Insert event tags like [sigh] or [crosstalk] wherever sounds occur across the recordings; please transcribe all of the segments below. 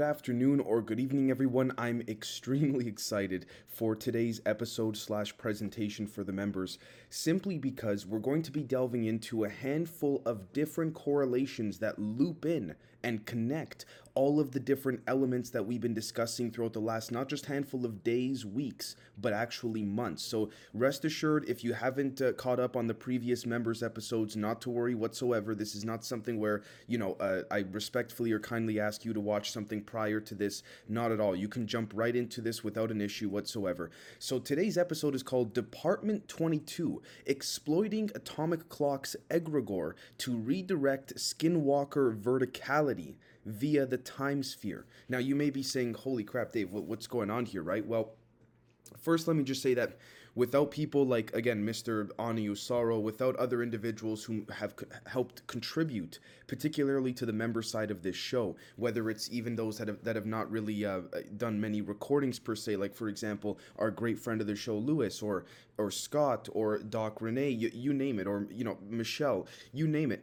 Good afternoon or good evening, everyone. I'm extremely [laughs] excited for today's episode slash presentation for the members, simply because we're going to be delving into a handful of different correlations that loop in and connect all of the different elements that we've been discussing throughout the last not just handful of days, weeks, but actually months. So rest assured, if you haven't uh, caught up on the previous members episodes, not to worry whatsoever. This is not something where you know uh, I respectfully or kindly ask you to watch something prior to this. Not at all. You can jump right into this without an issue whatsoever. So today's episode is called Department 22: Exploiting Atomic Clock's egregore to redirect Skinwalker verticality via the time sphere. Now, you may be saying, Holy crap, Dave, what's going on here, right? Well, first, let me just say that without people like, again, Mr. Ani Usaro, without other individuals who have co- helped contribute, particularly to the member side of this show, whether it's even those that have, that have not really uh, done many recordings per se, like, for example, our great friend of the show, Lewis, or, or Scott, or Doc Renee, you, you name it, or, you know, Michelle, you name it.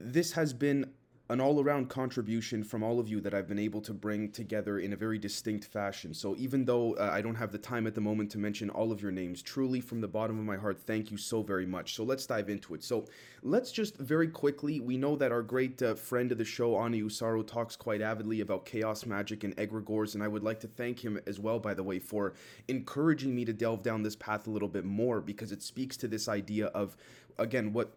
This has been an all around contribution from all of you that I've been able to bring together in a very distinct fashion. So, even though uh, I don't have the time at the moment to mention all of your names, truly from the bottom of my heart, thank you so very much. So, let's dive into it. So, let's just very quickly, we know that our great uh, friend of the show, Ani Usaro, talks quite avidly about chaos magic and egregores, and I would like to thank him as well, by the way, for encouraging me to delve down this path a little bit more because it speaks to this idea of, again, what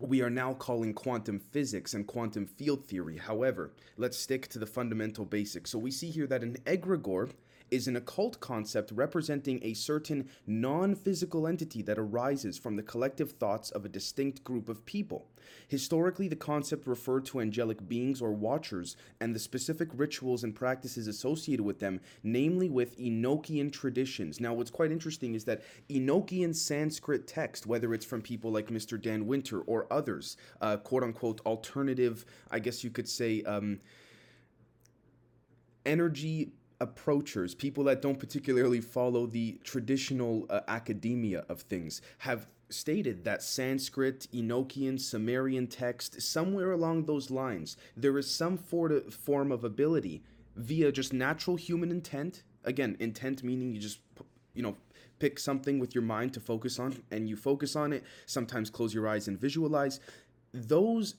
we are now calling quantum physics and quantum field theory. However, let's stick to the fundamental basics. So we see here that an egregore is an occult concept representing a certain non physical entity that arises from the collective thoughts of a distinct group of people. Historically, the concept referred to angelic beings or watchers and the specific rituals and practices associated with them, namely with Enochian traditions. Now, what's quite interesting is that Enochian Sanskrit text, whether it's from people like Mr. Dan Winter or others, uh, quote unquote alternative, I guess you could say, um, energy approachers, people that don't particularly follow the traditional uh, academia of things, have stated that Sanskrit, Enochian, Sumerian text, somewhere along those lines, there is some for- form of ability via just natural human intent. Again, intent meaning you just, you know, pick something with your mind to focus on and you focus on it, sometimes close your eyes and visualize. Those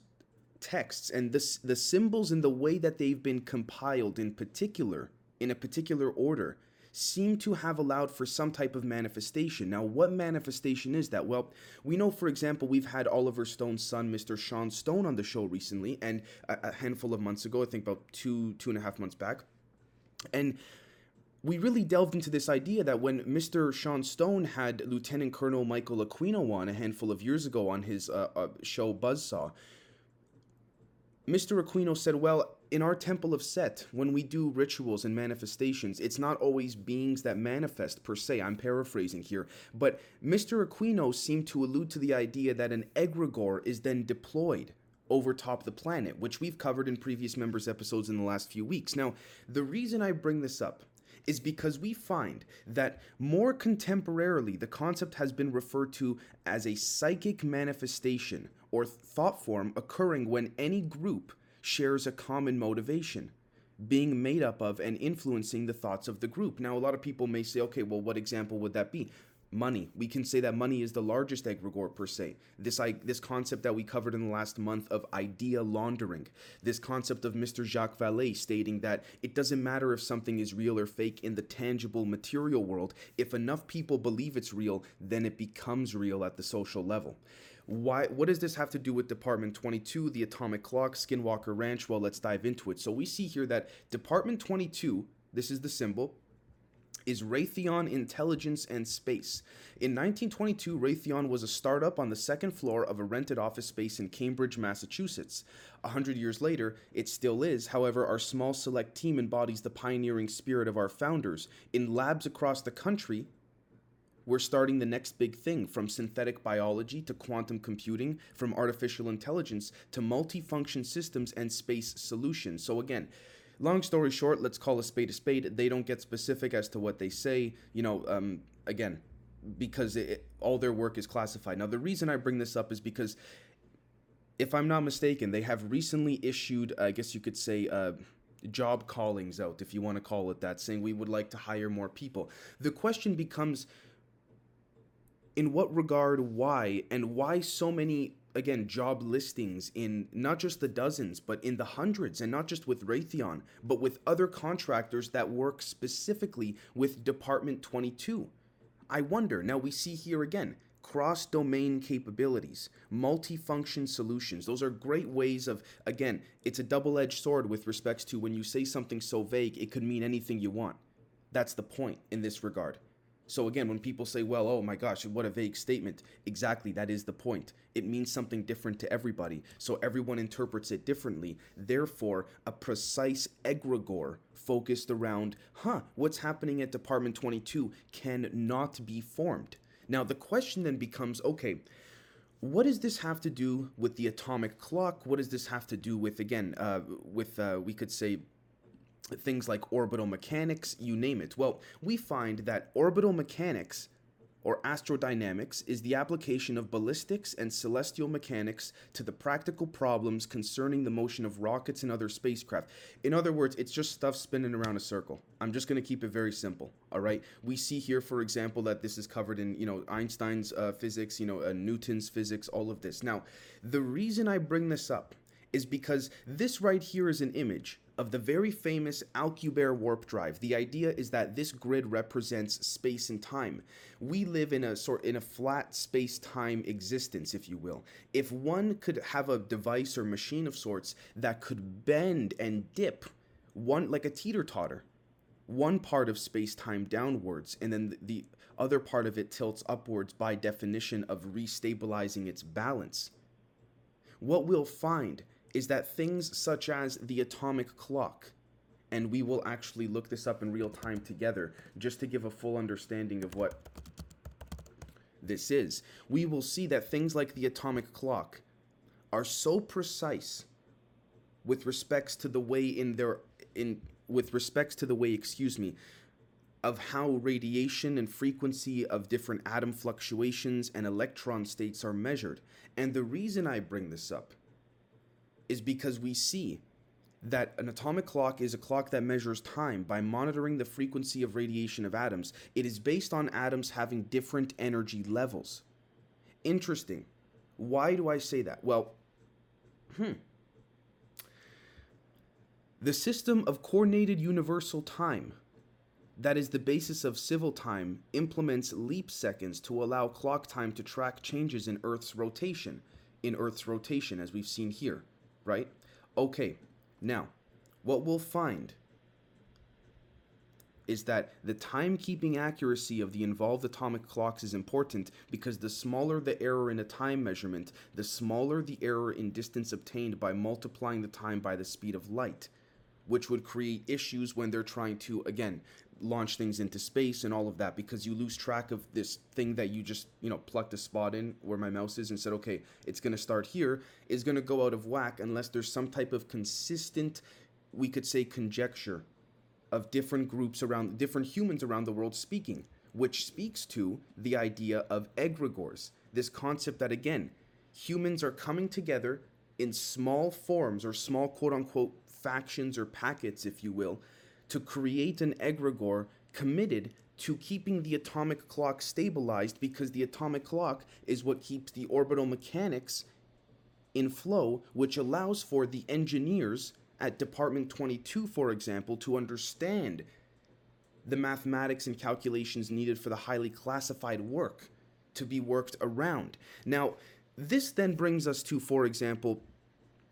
texts and the, the symbols and the way that they've been compiled in particular in a particular order seem to have allowed for some type of manifestation. Now, what manifestation is that? Well, we know, for example, we've had Oliver Stone's son, Mr. Sean Stone, on the show recently, and a, a handful of months ago, I think about two, two and a half months back. And we really delved into this idea that when Mr. Sean Stone had Lieutenant Colonel Michael Aquino on a handful of years ago on his uh, uh, show Buzzsaw, Mr. Aquino said, Well, in our temple of Set, when we do rituals and manifestations, it's not always beings that manifest per se. I'm paraphrasing here. But Mr. Aquino seemed to allude to the idea that an egregore is then deployed over top the planet, which we've covered in previous members' episodes in the last few weeks. Now, the reason I bring this up is because we find that more contemporarily the concept has been referred to as a psychic manifestation or thought form occurring when any group shares a common motivation being made up of and influencing the thoughts of the group. Now, a lot of people may say, okay, well, what example would that be? money. We can say that money is the largest egregore per se. This I, this concept that we covered in the last month of idea laundering. This concept of Mr. Jacques Vallée stating that it doesn't matter if something is real or fake in the tangible material world. If enough people believe it's real, then it becomes real at the social level. Why what does this have to do with Department 22, the atomic clock, Skinwalker Ranch? Well, let's dive into it. So we see here that Department 22, this is the symbol, is Raytheon Intelligence and Space. In 1922, Raytheon was a startup on the second floor of a rented office space in Cambridge, Massachusetts. A hundred years later, it still is. However, our small select team embodies the pioneering spirit of our founders. In labs across the country, we're starting the next big thing from synthetic biology to quantum computing, from artificial intelligence to multifunction systems and space solutions. So, again, long story short, let's call a spade a spade. They don't get specific as to what they say. You know, um, again, because it, all their work is classified. Now, the reason I bring this up is because, if I'm not mistaken, they have recently issued, I guess you could say, uh, job callings out, if you want to call it that, saying we would like to hire more people. The question becomes in what regard, why, and why so many again job listings in not just the dozens but in the hundreds and not just with Raytheon but with other contractors that work specifically with Department 22 I wonder now we see here again cross domain capabilities multifunction solutions. Those are great ways of again it's a double edged sword with respects to when you say something so vague it could mean anything you want. That's the point in this regard so again, when people say, well, oh my gosh, what a vague statement, exactly, that is the point. It means something different to everybody. So everyone interprets it differently. Therefore, a precise egregore focused around, huh, what's happening at Department 22 cannot be formed. Now, the question then becomes okay, what does this have to do with the atomic clock? What does this have to do with, again, uh, with, uh, we could say, things like orbital mechanics, you name it. Well, we find that orbital mechanics or astrodynamics is the application of ballistics and celestial mechanics to the practical problems concerning the motion of rockets and other spacecraft. In other words, it's just stuff spinning around a circle. I'm just going to keep it very simple, all right? We see here for example that this is covered in, you know, Einstein's uh, physics, you know, uh, Newton's physics, all of this. Now, the reason I bring this up is because this right here is an image of the very famous Alcubierre warp drive. The idea is that this grid represents space and time. We live in a sort in a flat space-time existence, if you will. If one could have a device or machine of sorts that could bend and dip one like a teeter-totter, one part of space-time downwards and then the other part of it tilts upwards by definition of restabilizing its balance. What we'll find is that things such as the atomic clock, and we will actually look this up in real time together just to give a full understanding of what this is, we will see that things like the atomic clock are so precise with respects to the way in their in with respects to the way, excuse me, of how radiation and frequency of different atom fluctuations and electron states are measured. And the reason I bring this up is because we see that an atomic clock is a clock that measures time by monitoring the frequency of radiation of atoms. It is based on atoms having different energy levels. Interesting. Why do I say that? Well, hmm. The system of coordinated universal time, that is the basis of civil time, implements leap seconds to allow clock time to track changes in Earth's rotation, in Earth's rotation, as we've seen here right? Okay, now, what we'll find is that the timekeeping accuracy of the involved atomic clocks is important because the smaller the error in a time measurement, the smaller the error in distance obtained by multiplying the time by the speed of light, which would create issues when they're trying to, again, launch things into space and all of that because you lose track of this thing that you just you know plucked a spot in where my mouse is and said okay it's going to start here is going to go out of whack unless there's some type of consistent we could say conjecture of different groups around different humans around the world speaking which speaks to the idea of egregores. This concept that again humans are coming together in small forms or small quote unquote factions or packets if you will to create an egregore committed to keeping the atomic clock stabilized because the atomic clock is what keeps the orbital mechanics in flow, which allows for the engineers at Department 22, for example, to understand the mathematics and calculations needed for the highly classified work to be worked around. Now, this then brings us to, for example,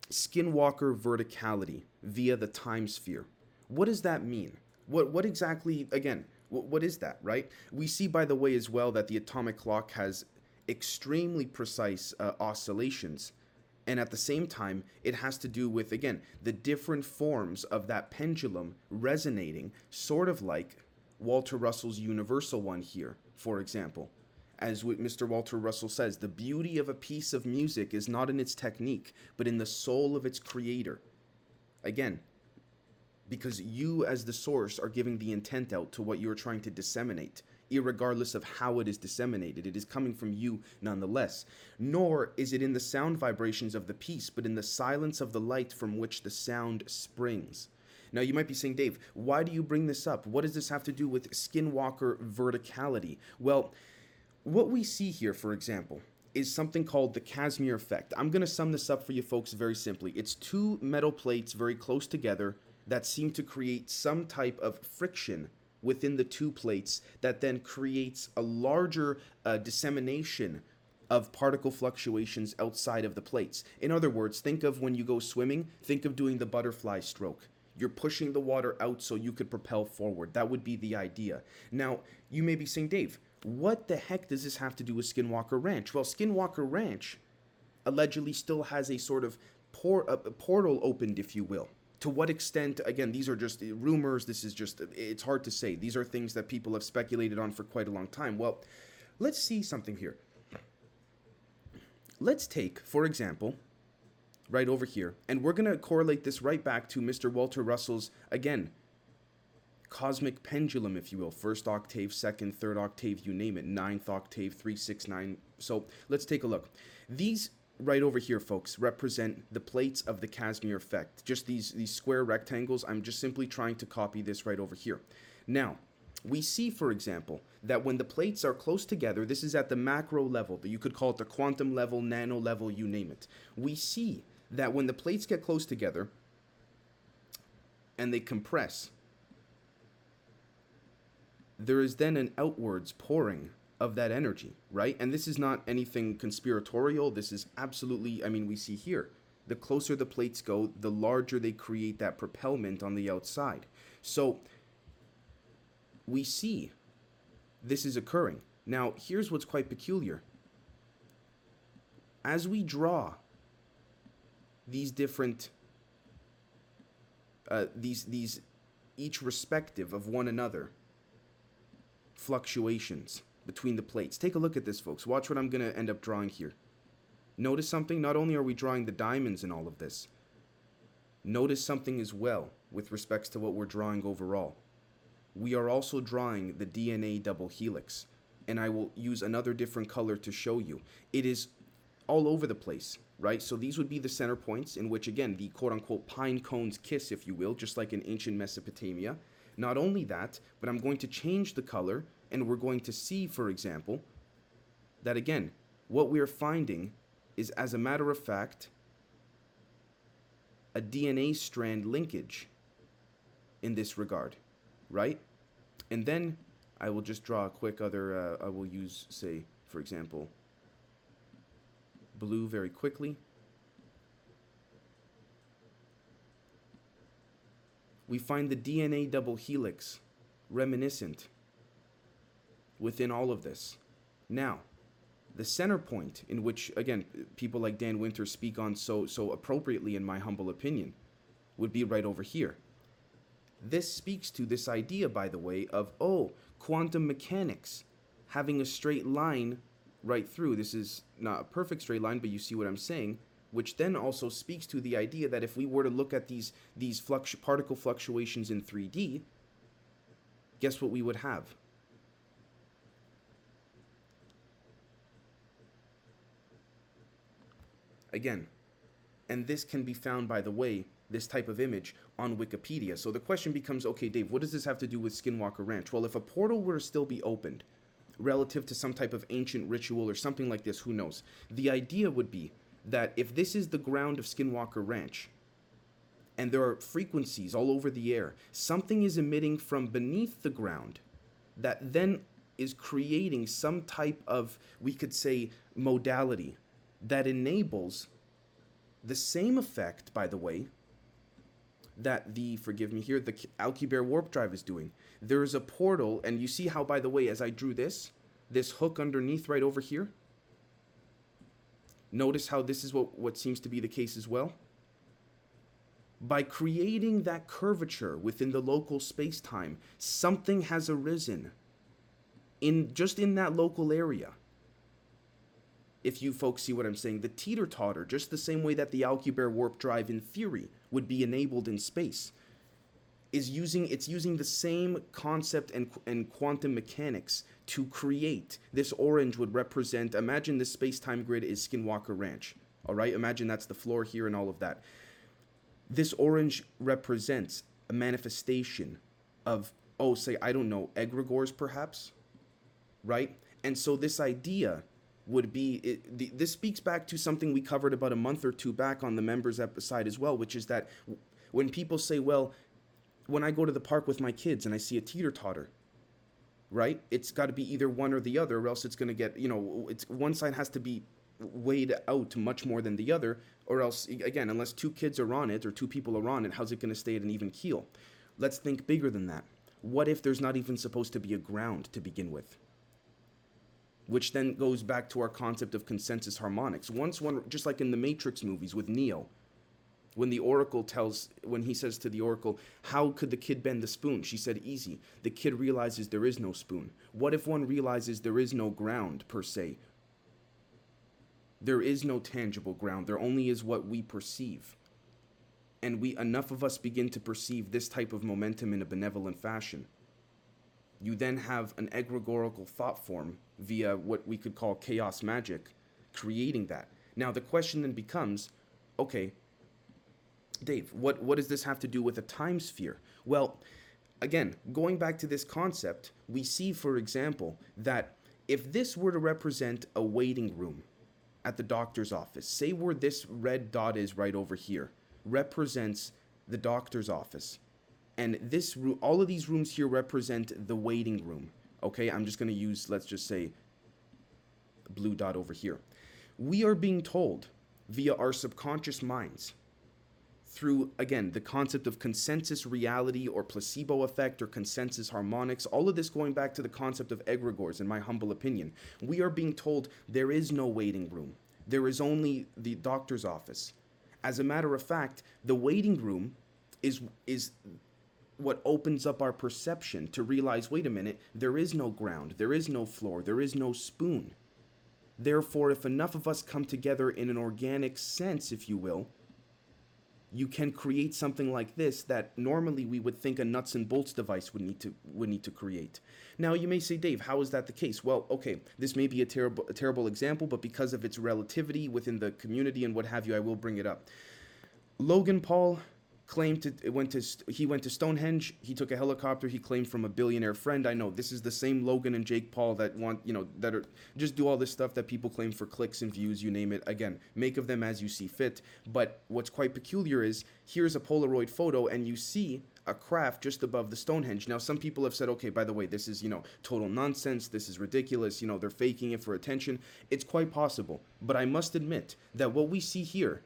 skinwalker verticality via the time sphere. What does that mean? What what exactly again? What, what is that, right? We see by the way as well that the atomic clock has extremely precise uh, oscillations and at the same time it has to do with again the different forms of that pendulum resonating sort of like Walter Russell's universal one here for example as what Mr. Walter Russell says the beauty of a piece of music is not in its technique but in the soul of its creator again because you as the source are giving the intent out to what you're trying to disseminate regardless of how it is disseminated it is coming from you nonetheless nor is it in the sound vibrations of the piece but in the silence of the light from which the sound springs Now, you might be saying, Dave, why do you bring this up? What does this have to do with skinwalker verticality? Well, what we see here, for example, is something called the Casimir effect. I'm going to sum this up for you folks very simply. It's two metal plates very close together that seem to create some type of friction within the two plates that then creates a larger uh, dissemination of particle fluctuations outside of the plates. In other words, think of when you go swimming, think of doing the butterfly stroke. You're pushing the water out so you could propel forward. That would be the idea. Now, you may be saying, Dave, what the heck does this have to do with Skinwalker Ranch? Well, Skinwalker Ranch allegedly still has a sort of por- a portal opened, if you will. To what extent, again, these are just rumors. This is just, it's hard to say. These are things that people have speculated on for quite a long time. Well, let's see something here. Let's take, for example, right over here, and we're going to correlate this right back to Mr. Walter Russell's, again, cosmic pendulum, if you will. First octave, second, third octave, you name it. Ninth octave, three, six, nine. So let's take a look. These right over here, folks, represent the plates of the Casimir effect. Just these, these square rectangles. I'm just simply trying to copy this right over here. Now, we see, for example, that when the plates are close together, this is at the macro level, but you could call it the quantum level, nano level, you name it. We see that when the plates get close together and they compress, there is then an outwards pouring of that energy, right? And this is not anything conspiratorial. This is absolutely, I mean, we see here. The closer the plates go, the larger they create that propellant on the outside. So we see this is occurring. Now, here's what's quite peculiar. As we draw these different, uh, these these each respective of one another fluctuations between the plates. Take a look at this, folks. Watch what I'm going to end up drawing here. Notice something? Not only are we drawing the diamonds in all of this, notice something as well with respects to what we're drawing overall we are also drawing the DNA double helix. And I will use another different color to show you. It is all over the place, right? So these would be the center points in which, again, the quote unquote pine cones kiss, if you will, just like in ancient Mesopotamia. Not only that, but I'm going to change the color, and we're going to see, for example, that again, what we are finding is, as a matter of fact, a DNA strand linkage in this regard right? And then I will just draw a quick other, uh, I will use, say, for example, blue very quickly. We find the DNA double helix reminiscent within all of this. Now, the center point in which again people like Dan Winter speak on so so appropriately in my humble opinion would be right over here. This speaks to this idea, by the way, of, oh, quantum mechanics having a straight line right through. This is not a perfect straight line, but you see what I'm saying. Which then also speaks to the idea that if we were to look at these these flux, particle fluctuations in 3D, guess what we would have? Again, and this can be found, by the way, this type of image on Wikipedia. So the question becomes okay, Dave, what does this have to do with Skinwalker Ranch? Well, if a portal were to still be opened relative to some type of ancient ritual or something like this, who knows? The idea would be that if this is the ground of Skinwalker Ranch, and there are frequencies all over the air, something is emitting from beneath the ground that then is creating some type of, we could say, modality that enables the same effect, by the way, that the forgive me here the Alcubierre warp drive is doing. There is a portal, and you see how, by the way, as I drew this, this hook underneath right over here. Notice how this is what what seems to be the case as well. By creating that curvature within the local space time, something has arisen in just in that local area if you folks see what I'm saying, the teeter totter, just the same way that the Alcubierre warp drive in theory would be enabled in space, is using it's using the same concept and and quantum mechanics to create this orange would represent. Imagine this space time grid is Skinwalker Ranch. All right, imagine that's the floor here and all of that. This orange represents a manifestation of, oh, say, I don't know, egregores perhaps, right? And so this idea would be it, this speaks back to something we covered about a month or two back on the members side as well, which is that when people say, well, when I go to the park with my kids and I see a teeter totter, right? It's got to be either one or the other, or else it's going to get, you know, it's one side has to be weighed out much more than the other, or else, again, unless two kids are on it or two people are on it, how's it going to stay at an even keel? Let's think bigger than that. What if there's not even supposed to be a ground to begin with? Which then goes back to our concept of consensus harmonics. Once one, just like in the Matrix movies with Neo, when the oracle tells when he says to the oracle how could the kid bend the spoon? She said easy. The kid realizes there is no spoon. What if one realizes there is no ground per se? There is no tangible ground. There only is what we perceive. And we enough of us begin to perceive this type of momentum in a benevolent fashion you then have an egregorical thought form via what we could call chaos magic creating that now the question then becomes okay Dave, what, what does this have to do with a time sphere? Well, again, going back to this concept, we see, for example, that if this were to represent a waiting room at the doctor's office, say where this red dot is right over here, represents the doctor's office. And this all of these rooms here represent the waiting room. Okay, I'm just going to use, let's just say, blue dot over here. We are being told via our subconscious minds through, again, the concept of consensus reality or placebo effect or consensus harmonics, all of this going back to the concept of egregores, in my humble opinion. We are being told there is no waiting room, there is only the doctor's office. As a matter of fact, the waiting room is, is what opens up our perception to realize wait a minute, there is no ground, there is no floor, there is no spoon. Therefore, if enough of us come together in an organic sense, if you will, you can create something like this that normally we would think a nuts and bolts device would need to would need to create. Now you may say, Dave, how is that the case? Well, okay, this may be a terrible a terrible example, but because of its relativity within the community and what have you, I will bring it up. Logan Paul claimed to went to he went to Stonehenge. He took a helicopter. He claimed from a billionaire friend. I know this is the same Logan and Jake Paul that want you know that are just do all this stuff that people claim for clicks and views. You name it. Again, make of them as you see fit. But what's quite peculiar is here's a Polaroid photo, and you see a craft just above the Stonehenge. Now, some people have said, okay, by the way, this is, you know, total nonsense. This is ridiculous. You know, they're faking it for attention. It's quite possible. But I must admit that what we see here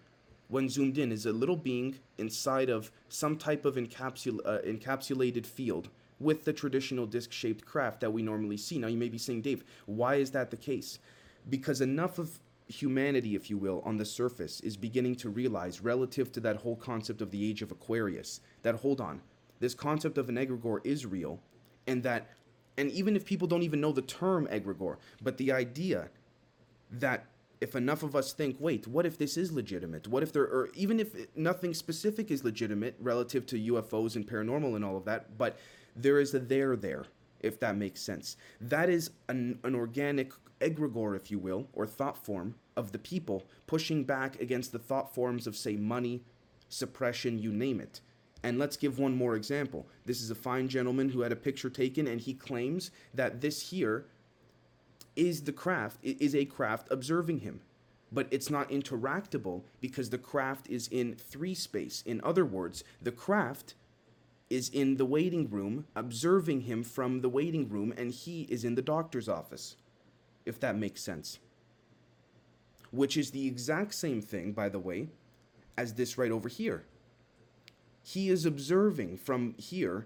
when zoomed in is a little being inside of some type of uh, encapsulated field with the traditional disc shaped craft that we normally see. Now, you may be saying, Dave, why is that the case? Because enough of humanity, if you will, on the surface is beginning to realize, relative to that whole concept of the age of Aquarius, that hold on, this concept of an egregore is real, and that, and even if people don't even know the term egregore, but the idea that if enough of us think, wait, what if this is legitimate? What if there, or even if nothing specific is legitimate relative to UFOs and paranormal and all of that, but there is a there there, if that makes sense. That is an, an organic egregore, if you will, or thought form of the people pushing back against the thought forms of, say, money, suppression, you name it. And let's give one more example. This is a fine gentleman who had a picture taken, and he claims that this here is the craft is a craft observing him. But it's not interactable because the craft is in three space. In other words the craft is in the waiting room observing him from the waiting room and he is in the doctor's office if that makes sense. Which is the exact same thing by the way as this right over here. He is observing from here.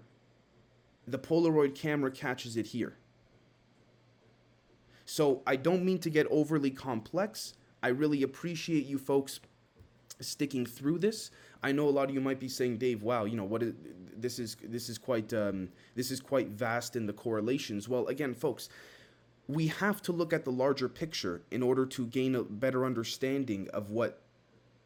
The polaroid camera catches it here so I don't mean to get overly complex. I really appreciate you folks sticking through this. I know a lot of you might be saying, Dave, wow, you know what? Is, this is this is quite um, this is quite vast in the correlations. Well, again, folks, we have to look at the larger picture in order to gain a better understanding of what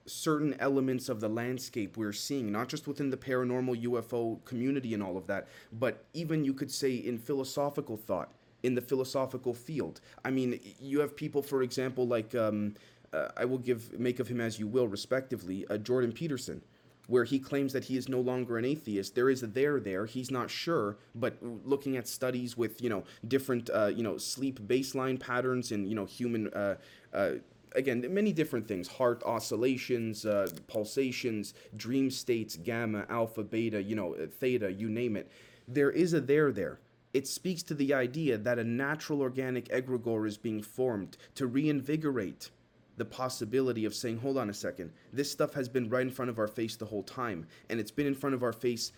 certain elements of the landscape we're seeing, not just within the paranormal UFO community and all of that, but even you could say in philosophical thought in the philosophical field. I mean, you have people, for example, like um, uh, I will give make of him as you will, respectively, uh, Jordan Peterson, where he claims that he is no longer an atheist. There is a there there. He's not sure, but looking at studies with you know different uh, you know sleep baseline patterns and you know human. Uh, uh, again, many different things heart oscillations, uh, pulsations, dream states, gamma, alpha, beta, you know, theta, you name it. There is a there there. It speaks to the idea that a natural organic egregore is being formed to reinvigorate the possibility of saying, hold on a second, this stuff has been right in front of our face the whole time, and it's been in front of our face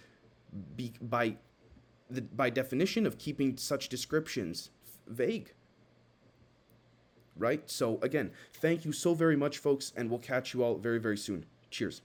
be, by the, by definition of keeping such descriptions vague. Right? So again, thank you so very much, folks, and we'll catch you all very, very soon. Cheers.